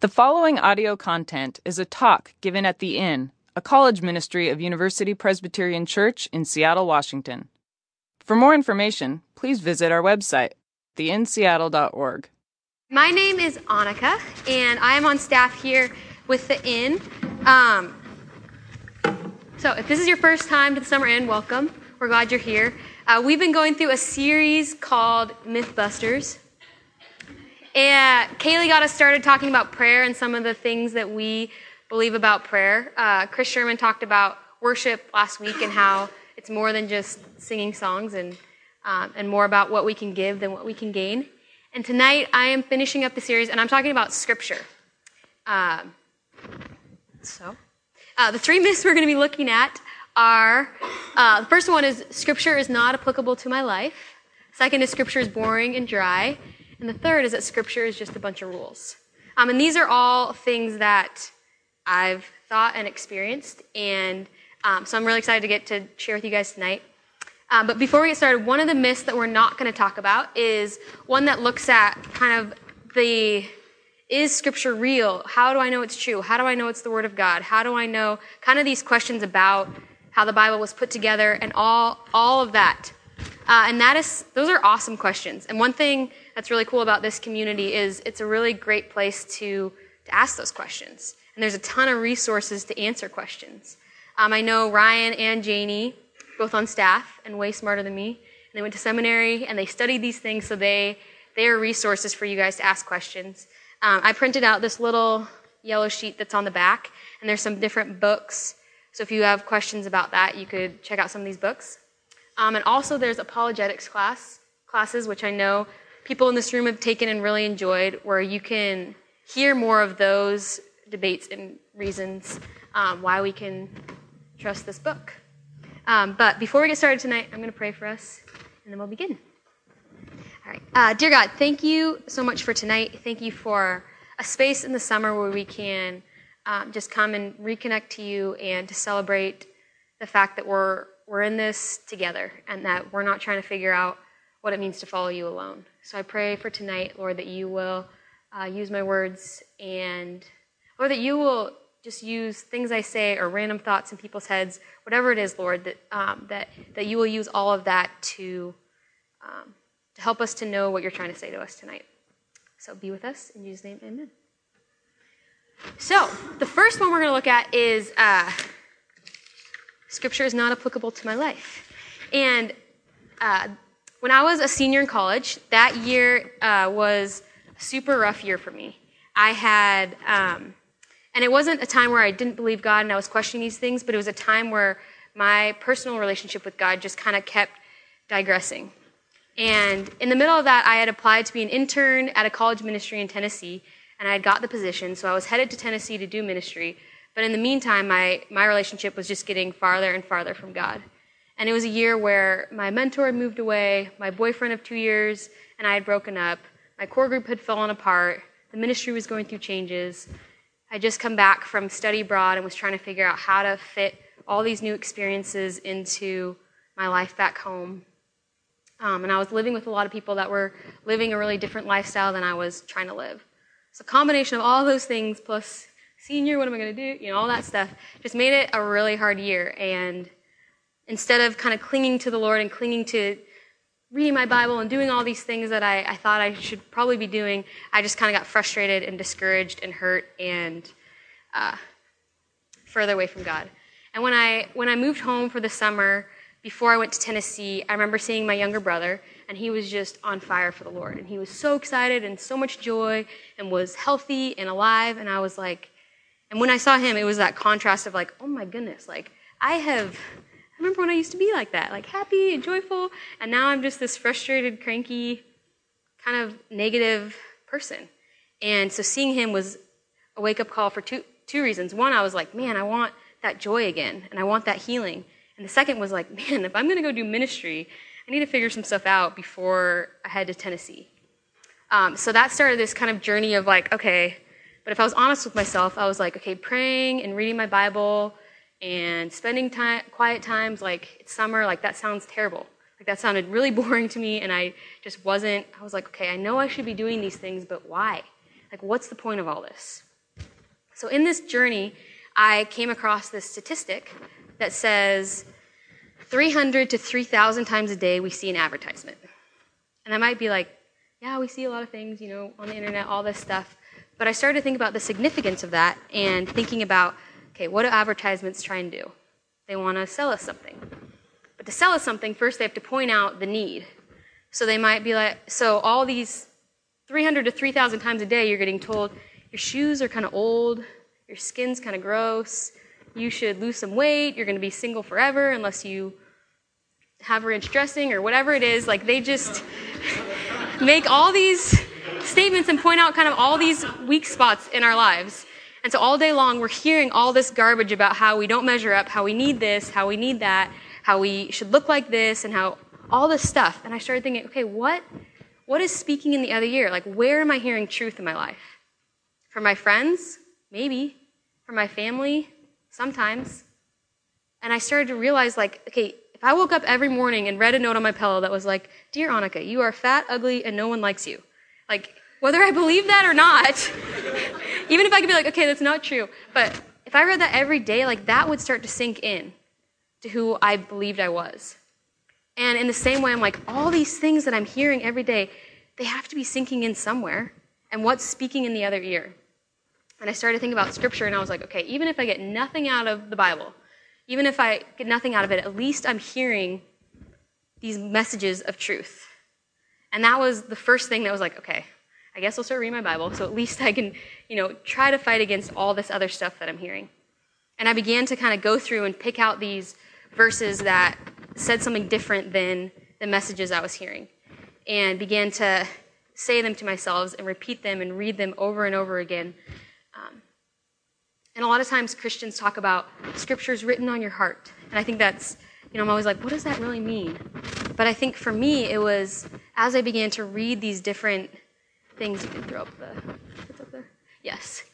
The following audio content is a talk given at The Inn, a college ministry of University Presbyterian Church in Seattle, Washington. For more information, please visit our website, theinnseattle.org. My name is Annika, and I am on staff here with the Inn. Um, so, if this is your first time to the Summer Inn, welcome. We're glad you're here. Uh, we've been going through a series called Mythbusters. And Kaylee got us started talking about prayer and some of the things that we believe about prayer. Uh, Chris Sherman talked about worship last week and how it's more than just singing songs and, um, and more about what we can give than what we can gain. And tonight I am finishing up the series and I'm talking about scripture. Um, so, uh, the three myths we're going to be looking at are uh, the first one is scripture is not applicable to my life. Second is scripture is boring and dry. And the third is that scripture is just a bunch of rules. Um, and these are all things that I've thought and experienced. And um, so I'm really excited to get to share with you guys tonight. Um, but before we get started, one of the myths that we're not going to talk about is one that looks at kind of the is scripture real? How do I know it's true? How do I know it's the word of God? How do I know kind of these questions about how the Bible was put together and all all of that. Uh, and that is those are awesome questions. And one thing that's really cool about this community is it's a really great place to, to ask those questions. And there's a ton of resources to answer questions. Um, I know Ryan and Janie, both on staff and way smarter than me. And they went to seminary and they studied these things, so they, they are resources for you guys to ask questions. Um, I printed out this little yellow sheet that's on the back, and there's some different books. So if you have questions about that, you could check out some of these books. Um, and also, there's apologetics class classes, which I know people in this room have taken and really enjoyed, where you can hear more of those debates and reasons um, why we can trust this book. Um, but before we get started tonight, I'm going to pray for us, and then we'll begin. All right. Uh, dear God, thank you so much for tonight. Thank you for a space in the summer where we can um, just come and reconnect to you and to celebrate the fact that we're we're in this together and that we're not trying to figure out what it means to follow you alone. So I pray for tonight, Lord, that you will uh, use my words and, Lord, that you will just use things I say or random thoughts in people's heads, whatever it is, Lord, that, um, that, that you will use all of that to, um, to help us to know what you're trying to say to us tonight. So be with us. In Jesus' name, amen. So, the first one we're going to look at is uh, Scripture is not applicable to my life. And uh, when I was a senior in college, that year uh, was a super rough year for me. I had, um, and it wasn't a time where I didn't believe God and I was questioning these things, but it was a time where my personal relationship with God just kind of kept digressing. And in the middle of that, I had applied to be an intern at a college ministry in Tennessee, and I had got the position, so I was headed to Tennessee to do ministry. But in the meantime, my, my relationship was just getting farther and farther from God. And it was a year where my mentor had moved away, my boyfriend of two years and I had broken up, my core group had fallen apart, the ministry was going through changes. I'd just come back from study abroad and was trying to figure out how to fit all these new experiences into my life back home. Um, and I was living with a lot of people that were living a really different lifestyle than I was trying to live. So, combination of all those things plus senior, what am I going to do? You know, all that stuff just made it a really hard year. And instead of kind of clinging to the Lord and clinging to reading my Bible and doing all these things that I, I thought I should probably be doing, I just kind of got frustrated and discouraged and hurt and uh, further away from God. And when I when I moved home for the summer, before I went to Tennessee, I remember seeing my younger brother, and he was just on fire for the Lord, and he was so excited and so much joy, and was healthy and alive. And I was like, and when I saw him, it was that contrast of like, oh my goodness, like I have I remember when I used to be like that, like happy and joyful, and now I'm just this frustrated, cranky, kind of negative person. And so seeing him was a wake up call for two, two reasons. One, I was like, man, I want that joy again, and I want that healing. And the second was like, man, if I'm going to go do ministry, I need to figure some stuff out before I head to Tennessee. Um, so that started this kind of journey of like, okay, but if I was honest with myself, I was like, okay, praying and reading my Bible and spending time, quiet times like it's summer, like that sounds terrible. Like that sounded really boring to me, and I just wasn't. I was like, okay, I know I should be doing these things, but why? Like, what's the point of all this? So in this journey, I came across this statistic that says 300 to 3,000 times a day we see an advertisement. And I might be like, yeah, we see a lot of things, you know, on the internet, all this stuff. But I started to think about the significance of that and thinking about, okay, what do advertisements try and do? They want to sell us something. But to sell us something, first they have to point out the need. So they might be like, so all these 300 to 3,000 times a day, you're getting told your shoes are kind of old, your skin's kind of gross, you should lose some weight, you're going to be single forever unless you have ranch dressing or whatever it is. Like they just make all these statements and point out kind of all these weak spots in our lives. And so all day long, we're hearing all this garbage about how we don't measure up, how we need this, how we need that, how we should look like this, and how all this stuff. And I started thinking, okay, what, what is speaking in the other ear? Like, where am I hearing truth in my life? From my friends? Maybe. From my family? Sometimes. And I started to realize, like, okay, if I woke up every morning and read a note on my pillow that was like, Dear Annika, you are fat, ugly, and no one likes you. Like, whether I believe that or not, even if I could be like, okay, that's not true, but if I read that every day, like, that would start to sink in to who I believed I was. And in the same way, I'm like, all these things that I'm hearing every day, they have to be sinking in somewhere. And what's speaking in the other ear? And I started thinking about scripture, and I was like, okay, even if I get nothing out of the Bible, even if I get nothing out of it, at least I'm hearing these messages of truth. And that was the first thing that was like, okay, I guess I'll start reading my Bible, so at least I can, you know, try to fight against all this other stuff that I'm hearing. And I began to kind of go through and pick out these verses that said something different than the messages I was hearing and began to say them to myself and repeat them and read them over and over again. Um, and a lot of times Christians talk about scriptures written on your heart. And I think that's, you know, I'm always like, what does that really mean? But I think for me, it was as I began to read these different things, you can throw up the, up there? Yes.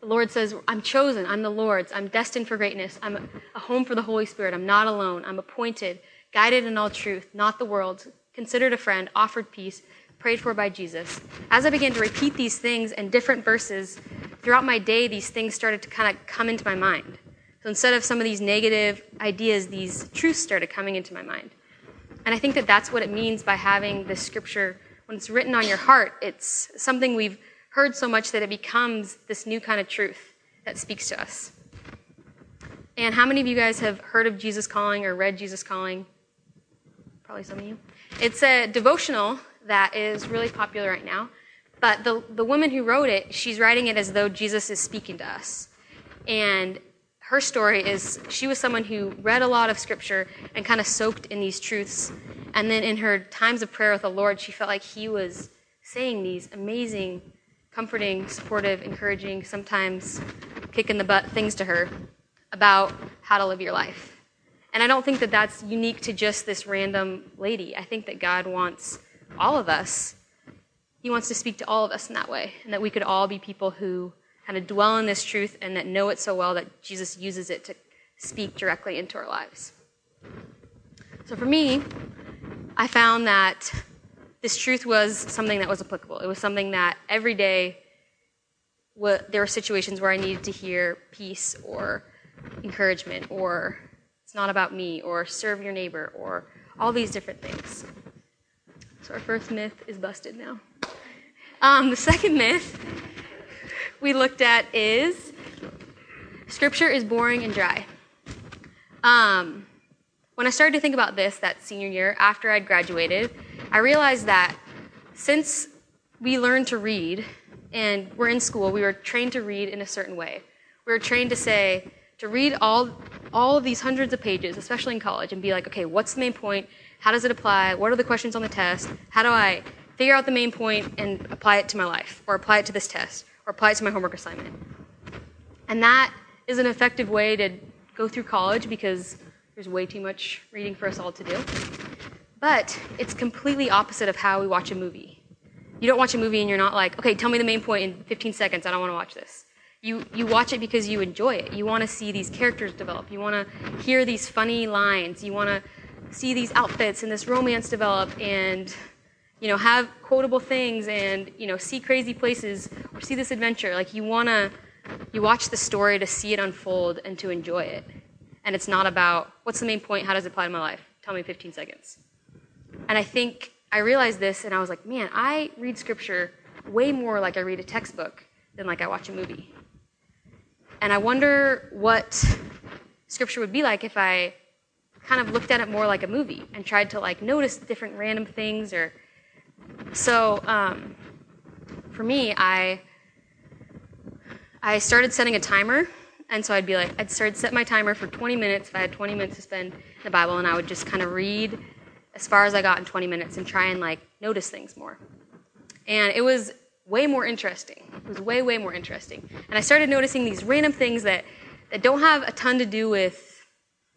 The Lord says, I'm chosen. I'm the Lord's. I'm destined for greatness. I'm a home for the Holy Spirit. I'm not alone. I'm appointed, guided in all truth, not the world, considered a friend, offered peace, prayed for by Jesus. As I began to repeat these things in different verses throughout my day, these things started to kind of come into my mind. So instead of some of these negative ideas, these truths started coming into my mind. And I think that that's what it means by having this scripture, when it's written on your heart, it's something we've heard so much that it becomes this new kind of truth that speaks to us. And how many of you guys have heard of Jesus Calling or read Jesus Calling? Probably some of you. It's a devotional that is really popular right now. But the, the woman who wrote it, she's writing it as though Jesus is speaking to us. And her story is she was someone who read a lot of scripture and kind of soaked in these truths. And then in her times of prayer with the Lord, she felt like he was saying these amazing comforting, supportive, encouraging, sometimes kick in the butt things to her about how to live your life. And I don't think that that's unique to just this random lady. I think that God wants all of us. He wants to speak to all of us in that way, and that we could all be people who kind of dwell in this truth and that know it so well that Jesus uses it to speak directly into our lives. So for me, I found that this truth was something that was applicable. It was something that every day what, there were situations where I needed to hear peace or encouragement or it's not about me or serve your neighbor or all these different things. So our first myth is busted now. Um, the second myth we looked at is scripture is boring and dry. Um, when I started to think about this that senior year after I'd graduated, I realized that since we learned to read and we're in school, we were trained to read in a certain way. We were trained to say, to read all, all of these hundreds of pages, especially in college, and be like, okay, what's the main point? How does it apply? What are the questions on the test? How do I figure out the main point and apply it to my life, or apply it to this test, or apply it to my homework assignment? And that is an effective way to go through college because there's way too much reading for us all to do. But it's completely opposite of how we watch a movie. You don't watch a movie and you're not like, okay, tell me the main point in 15 seconds. I don't want to watch this. You, you watch it because you enjoy it. You want to see these characters develop. You want to hear these funny lines. You want to see these outfits and this romance develop and you know have quotable things and you know see crazy places see this adventure like you want to you watch the story to see it unfold and to enjoy it. And it's not about what's the main point, how does it apply to my life? Tell me 15 seconds. And I think I realized this and I was like, man, I read scripture way more like I read a textbook than like I watch a movie. And I wonder what scripture would be like if I kind of looked at it more like a movie and tried to like notice different random things or so um, for me i i started setting a timer and so i'd be like i'd start set my timer for 20 minutes. If i had 20 minutes to spend in the bible and i would just kind of read as far as i got in 20 minutes and try and like notice things more. And it was way more interesting. It was way way more interesting. And i started noticing these random things that that don't have a ton to do with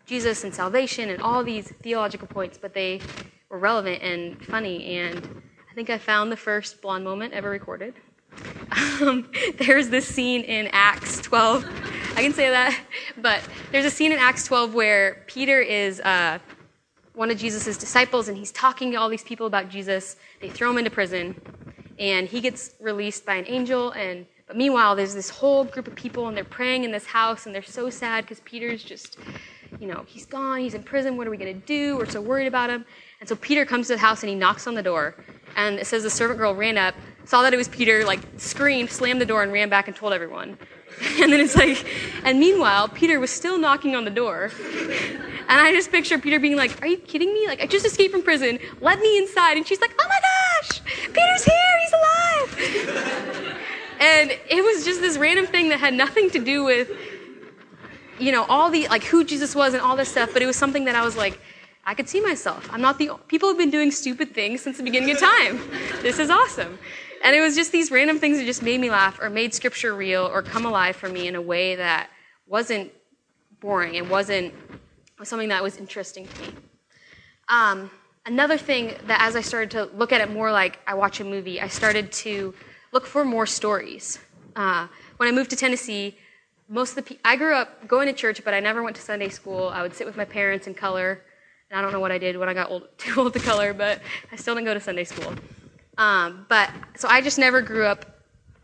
Jesus and salvation and all these theological points, but they were relevant and funny. And think I found the first blonde moment ever recorded. Um, there's this scene in Acts 12. I can say that, but there's a scene in Acts 12 where Peter is uh, one of Jesus' disciples and he's talking to all these people about Jesus. They throw him into prison and he gets released by an angel. And but meanwhile, there's this whole group of people and they're praying in this house and they're so sad because Peter's just you know, he's gone, he's in prison, what are we going to do? We're so worried about him. And so Peter comes to the house and he knocks on the door. And it says the servant girl ran up, saw that it was Peter, like screamed, slammed the door, and ran back and told everyone. And then it's like, and meanwhile, Peter was still knocking on the door. And I just picture Peter being like, Are you kidding me? Like, I just escaped from prison. Let me inside. And she's like, Oh my gosh, Peter's here. He's alive. and it was just this random thing that had nothing to do with you know, all the, like who Jesus was and all this stuff, but it was something that I was like, I could see myself. I'm not the, people have been doing stupid things since the beginning of time. This is awesome. And it was just these random things that just made me laugh or made scripture real or come alive for me in a way that wasn't boring and wasn't was something that was interesting to me. Um, another thing that as I started to look at it more like I watch a movie, I started to look for more stories. Uh, when I moved to Tennessee, most of the I grew up going to church, but I never went to Sunday school. I would sit with my parents and color, and I don't know what I did when I got old, too old to color, but I still didn't go to Sunday school. Um, but so I just never grew up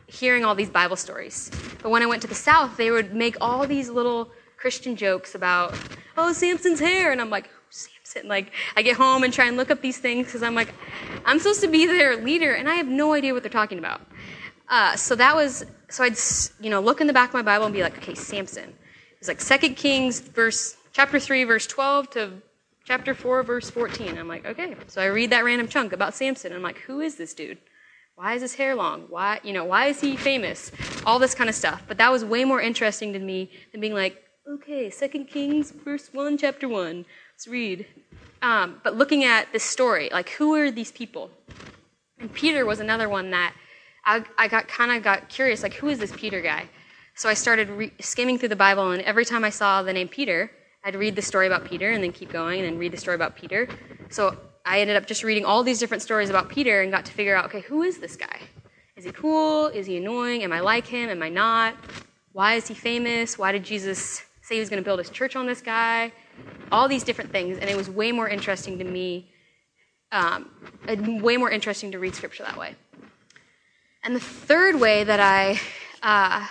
hearing all these Bible stories. But when I went to the South, they would make all these little Christian jokes about, oh, Samson's hair, and I'm like, Samson. Like I get home and try and look up these things because I'm like, I'm supposed to be their leader, and I have no idea what they're talking about. Uh, so that was so I'd you know look in the back of my Bible and be like, okay, Samson. It's like Second Kings verse chapter three verse twelve to chapter four verse fourteen. I'm like, okay. So I read that random chunk about Samson. I'm like, who is this dude? Why is his hair long? Why you know why is he famous? All this kind of stuff. But that was way more interesting to me than being like, okay, Second Kings verse one chapter one. Let's read. Um, but looking at this story, like who are these people? And Peter was another one that I, I got kind of got curious, like, who is this Peter guy? So I started re- skimming through the Bible, and every time I saw the name Peter, I'd read the story about Peter and then keep going and then read the story about Peter. So I ended up just reading all these different stories about Peter and got to figure out, okay, who is this guy? Is he cool? Is he annoying? Am I like him? Am I not? Why is he famous? Why did Jesus say he was going to build his church on this guy? All these different things, and it was way more interesting to me, um, way more interesting to read scripture that way. And the third way that I uh,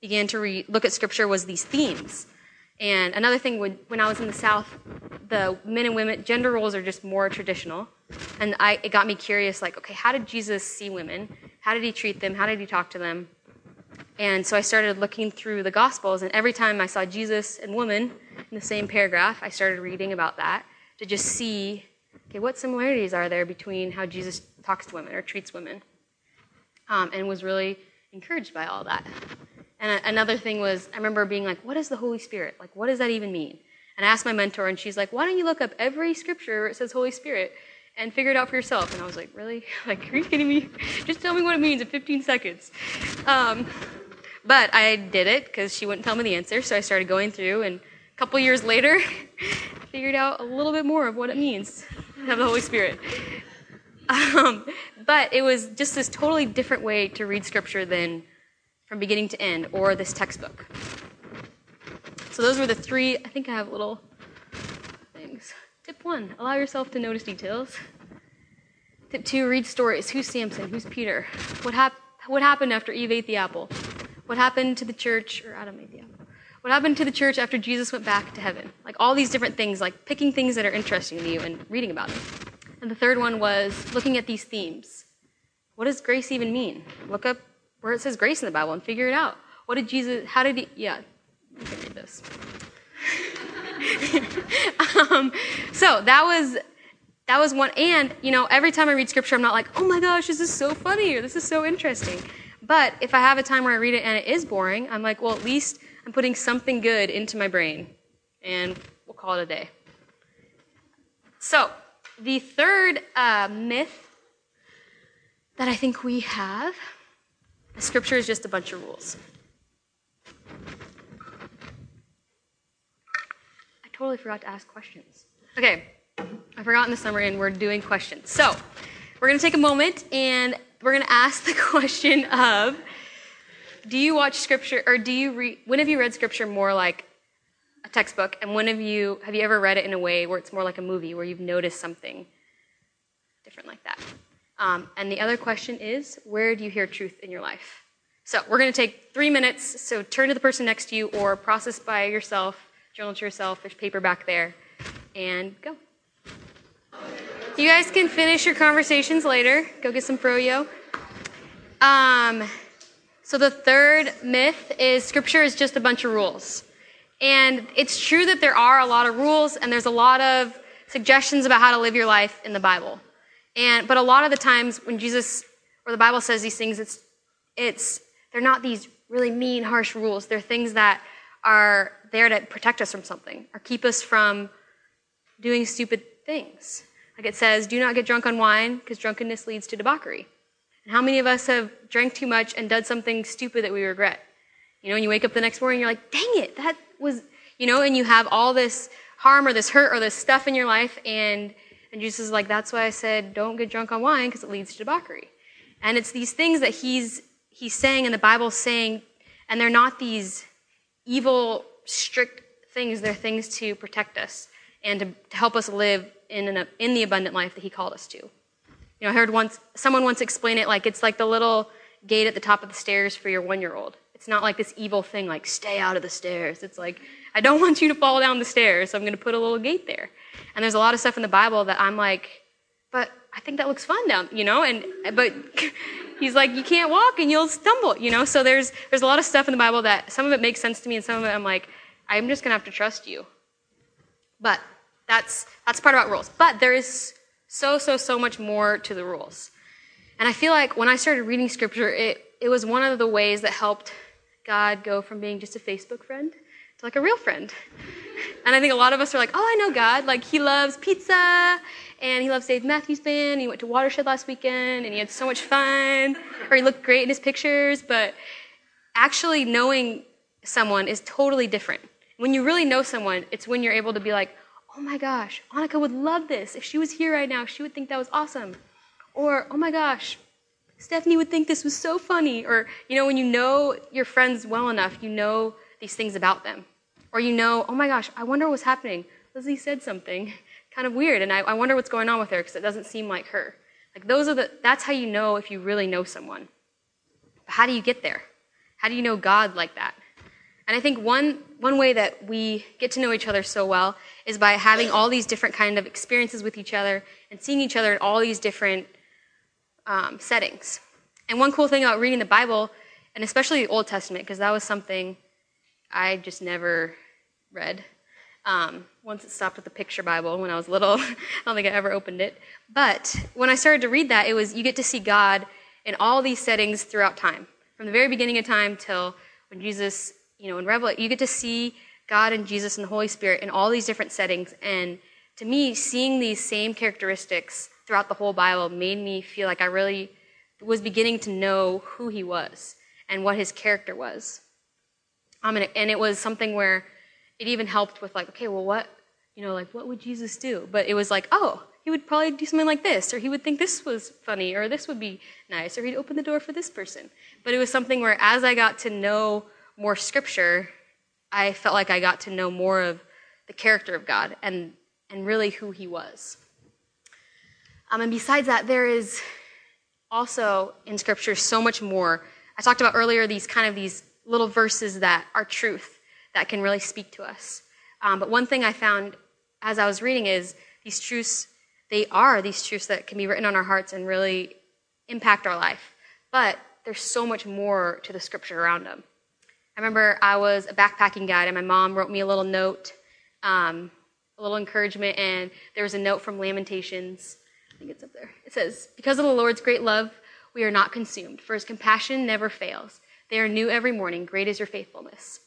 began to re- look at scripture was these themes. And another thing, when, when I was in the South, the men and women, gender roles are just more traditional. And I, it got me curious like, okay, how did Jesus see women? How did he treat them? How did he talk to them? And so I started looking through the Gospels, and every time I saw Jesus and woman in the same paragraph, I started reading about that to just see, okay, what similarities are there between how Jesus talks to women or treats women? um, and was really encouraged by all that. And another thing was, I remember being like, what is the Holy Spirit? Like, what does that even mean? And I asked my mentor, and she's like, why don't you look up every scripture where it says Holy Spirit and figure it out for yourself? And I was like, really? Like, are you kidding me? Just tell me what it means in 15 seconds. Um, but I did it because she wouldn't tell me the answer, so I started going through, and a couple years later, figured out a little bit more of what it means to have the Holy Spirit. Um, but it was just this totally different way to read scripture than from beginning to end or this textbook. So those were the three, I think I have little things. Tip one, allow yourself to notice details. Tip two, read stories. Who's Samson? Who's Peter? What, hap- what happened after Eve ate the apple? What happened to the church, or Adam maybe, what happened to the church after Jesus went back to heaven? Like all these different things, like picking things that are interesting to you and reading about them. And the third one was looking at these themes. What does grace even mean? Look up where it says grace in the Bible and figure it out. What did Jesus, how did he, yeah, you can read this. um, so that was that was one and you know every time i read scripture i'm not like oh my gosh this is so funny or this is so interesting but if i have a time where i read it and it is boring i'm like well at least i'm putting something good into my brain and we'll call it a day so the third uh, myth that i think we have scripture is just a bunch of rules. I totally forgot to ask questions. Okay I forgot in the summary, and we're doing questions. So we're going to take a moment and we're going to ask the question of do you watch scripture or do you read when have you read scripture more like a textbook? And when have you have you ever read it in a way where it's more like a movie where you've noticed something different like that um, and the other question is where do you hear truth in your life so we're going to take three minutes so turn to the person next to you or process by yourself journal to yourself there's paper back there and go you guys can finish your conversations later. Go get some froyo. Um, so the third myth is scripture is just a bunch of rules. And it's true that there are a lot of rules and there's a lot of suggestions about how to live your life in the Bible. And but a lot of the times when Jesus or the Bible says these things, it's it's they're not these really mean, harsh rules. They're things that are there to protect us from something or keep us from doing stupid things. Like it says, do not get drunk on wine because drunkenness leads to debauchery. And how many of us have drank too much and done something stupid that we regret? You know, and you wake up the next morning, you're like, dang it, that was, you know, and you have all this harm or this hurt or this stuff in your life, and and Jesus is like, that's why I said, don't get drunk on wine because it leads to debauchery. And it's these things that he's he's saying and the Bible's saying, and they're not these evil, strict things. They're things to protect us and to, to help us live in, an, in the abundant life that he called us to. You know, I heard once someone once explain it like it's like the little gate at the top of the stairs for your one year old. It's not like this evil thing like stay out of the stairs. It's like I don't want you to fall down the stairs, so I'm going to put a little gate there. And there's a lot of stuff in the Bible that I'm like, but I think that looks fun down, you know. And but he's like, you can't walk and you'll stumble, you know. So there's there's a lot of stuff in the Bible that some of it makes sense to me, and some of it I'm like, I'm just going to have to trust you. But that's, that's part about rules. But there is so, so, so much more to the rules. And I feel like when I started reading scripture, it, it was one of the ways that helped God go from being just a Facebook friend to like a real friend. And I think a lot of us are like, oh, I know God. Like, he loves pizza, and he loves Dave Matthews Band. He went to Watershed last weekend, and he had so much fun. Or he looked great in his pictures. But actually knowing someone is totally different. When you really know someone, it's when you're able to be like, oh my gosh, Annika would love this. If she was here right now, she would think that was awesome. Or, oh my gosh, Stephanie would think this was so funny. Or, you know, when you know your friends well enough, you know these things about them. Or you know, oh my gosh, I wonder what's happening. Lizzie said something kind of weird, and I, I wonder what's going on with her because it doesn't seem like her. Like those are the, that's how you know if you really know someone. But how do you get there? How do you know God like that? And I think one, one way that we get to know each other so well is by having all these different kind of experiences with each other and seeing each other in all these different um, settings. And one cool thing about reading the Bible, and especially the Old Testament, because that was something I just never read. Um, once it stopped with the picture Bible when I was little, I don't think I ever opened it. But when I started to read that, it was you get to see God in all these settings throughout time, from the very beginning of time till when Jesus you know, in Revelation, you get to see God and Jesus and the Holy Spirit in all these different settings. And to me, seeing these same characteristics throughout the whole Bible made me feel like I really was beginning to know who he was and what his character was. Um, and, it, and it was something where it even helped with like, okay, well, what, you know, like, what would Jesus do? But it was like, oh, he would probably do something like this, or he would think this was funny, or this would be nice, or he'd open the door for this person. But it was something where as I got to know more scripture, I felt like I got to know more of the character of God and, and really who he was. Um, and besides that, there is also in scripture so much more. I talked about earlier these kind of these little verses that are truth that can really speak to us. Um, but one thing I found as I was reading is these truths, they are these truths that can be written on our hearts and really impact our life. But there's so much more to the scripture around them. I remember I was a backpacking guide, and my mom wrote me a little note, um, a little encouragement, and there was a note from Lamentations. I think it's up there. It says, Because of the Lord's great love, we are not consumed, for his compassion never fails. They are new every morning. Great is your faithfulness.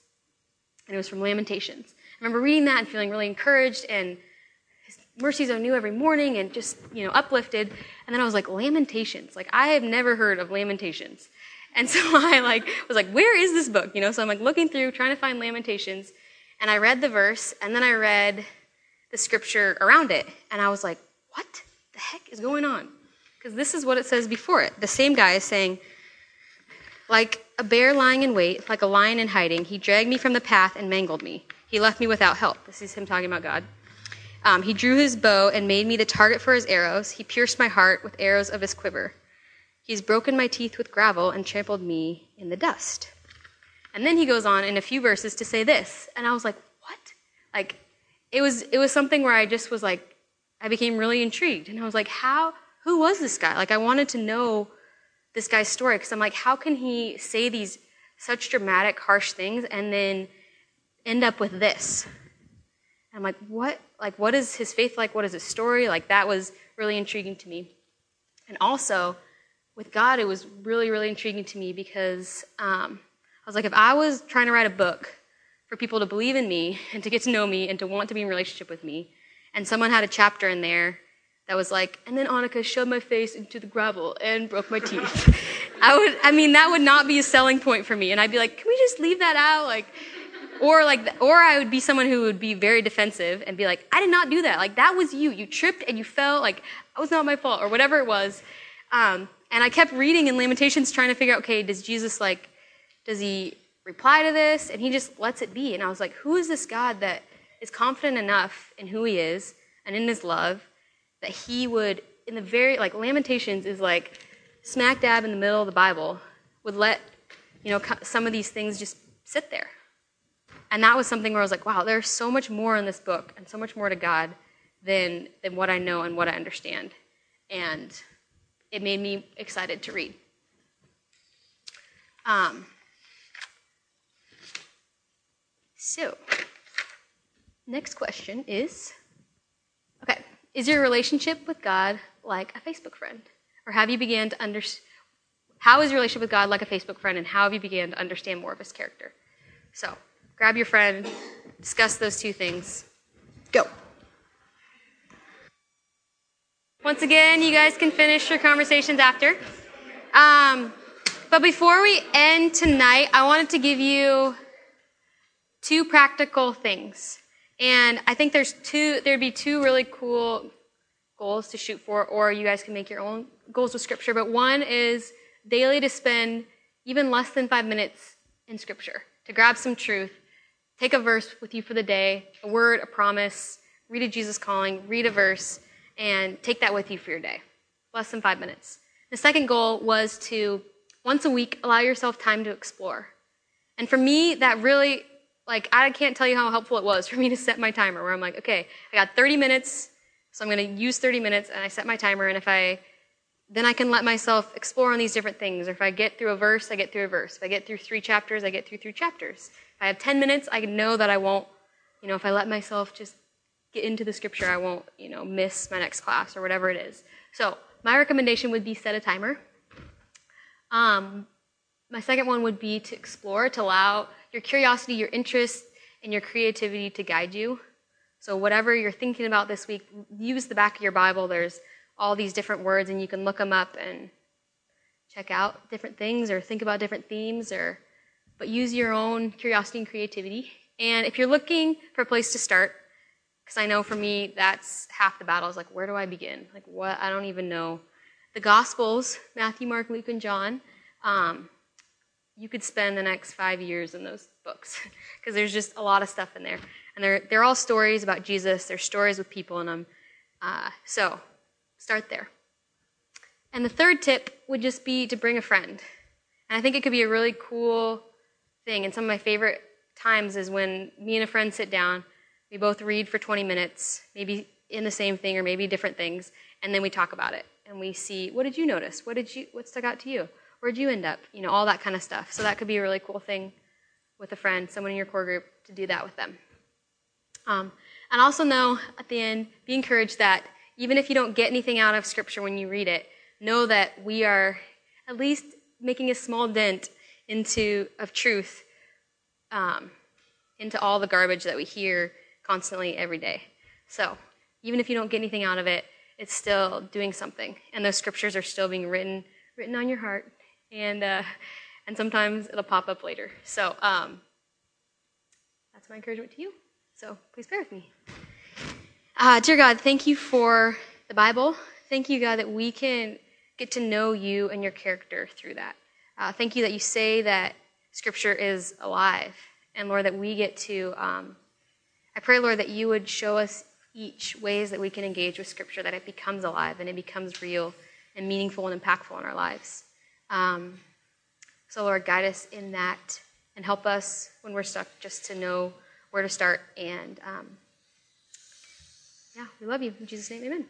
And it was from Lamentations. I remember reading that and feeling really encouraged and his mercies are new every morning and just, you know, uplifted. And then I was like, Lamentations. Like, I have never heard of Lamentations. And so I like was like, where is this book? You know, so I'm like looking through, trying to find Lamentations. And I read the verse and then I read the scripture around it. And I was like, what the heck is going on? Because this is what it says before it. The same guy is saying, like a bear lying in wait, like a lion in hiding, he dragged me from the path and mangled me. He left me without help. This is him talking about God. Um, he drew his bow and made me the target for his arrows. He pierced my heart with arrows of his quiver. He's broken my teeth with gravel and trampled me in the dust. And then he goes on in a few verses to say this. And I was like, what? Like, it was, it was something where I just was like, I became really intrigued. And I was like, how, who was this guy? Like, I wanted to know this guy's story because I'm like, how can he say these such dramatic, harsh things and then end up with this? And I'm like, what? Like, what is his faith like? What is his story? Like, that was really intriguing to me. And also, with God, it was really, really intriguing to me because um, I was like, if I was trying to write a book for people to believe in me and to get to know me and to want to be in relationship with me, and someone had a chapter in there that was like, and then Annika shoved my face into the gravel and broke my teeth. I would, I mean, that would not be a selling point for me. And I'd be like, can we just leave that out? Like, or like, or I would be someone who would be very defensive and be like, I did not do that. Like, that was you. You tripped and you fell. Like, that was not my fault or whatever it was. Um, and I kept reading in Lamentations trying to figure out, okay, does Jesus like, does he reply to this? And he just lets it be. And I was like, who is this God that is confident enough in who he is and in his love that he would, in the very, like, Lamentations is like smack dab in the middle of the Bible, would let, you know, some of these things just sit there. And that was something where I was like, wow, there's so much more in this book and so much more to God than, than what I know and what I understand. And it made me excited to read. Um, so, next question is is your relationship with God like a Facebook friend? Or have you began to understand? How is your relationship with God like a Facebook friend, and how have you began to understand more of his character? So, grab your friend, discuss those two things. Go. Once again, you guys can finish your conversations after. Um, but before we end tonight, I wanted to give you two practical things. And I think there's two, there'd be two really cool goals to shoot for, or you guys can make your own goals with scripture. But one is daily to spend even less than five minutes in scripture, to grab some truth, take a verse with you for the day, a word, a promise, read a Jesus calling, read a verse, and take that with you for your day. Less than five minutes. The second goal was to once a week allow yourself time to explore. And for me, that really like I can't tell you how helpful it was for me to set my timer where I'm like, okay, I got 30 minutes, so I'm going to use 30 minutes and I set my timer and if I then I can let myself explore on these different things. Or if I get through a verse, I get through a verse. If I get through three chapters, I get through three chapters. If I have 10 minutes, I know that I won't, you know, if I let myself just get into the scripture, I won't, you know, miss my next class or whatever it is. So my recommendation would be set a timer. Um, my second one would be to explore, to allow your curiosity, your interest, and your creativity to guide you. So, whatever you're thinking about this week, use the back of your Bible. There's all these different words, and you can look them up and check out different things or think about different themes or but use your own curiosity and creativity and if you're looking for a place to start because i know for me that's half the battle is like where do i begin like what i don't even know the gospels matthew mark luke and john um, you could spend the next five years in those books because there's just a lot of stuff in there. And they're, they're all stories about Jesus, they're stories with people in them. Uh, so start there. And the third tip would just be to bring a friend. And I think it could be a really cool thing. And some of my favorite times is when me and a friend sit down, we both read for 20 minutes, maybe in the same thing or maybe different things, and then we talk about it and we see what did you notice? What did you what stuck out to you? Where'd you end up? You know, all that kind of stuff. So that could be a really cool thing with a friend, someone in your core group, to do that with them. Um, and also know at the end, be encouraged that even if you don't get anything out of Scripture when you read it, know that we are at least making a small dent into of truth um, into all the garbage that we hear constantly every day. So even if you don't get anything out of it, it's still doing something, and those scriptures are still being written written on your heart, and uh, and sometimes it'll pop up later. So um, that's my encouragement to you. So please bear with me. Uh, dear God, thank you for the Bible. Thank you, God, that we can get to know you and your character through that. Uh, thank you that you say that Scripture is alive. And Lord, that we get to, um, I pray, Lord, that you would show us each ways that we can engage with Scripture, that it becomes alive and it becomes real and meaningful and impactful in our lives. Um, so, Lord, guide us in that and help us when we're stuck just to know where to start. And um, yeah, we love you. In Jesus' name, amen.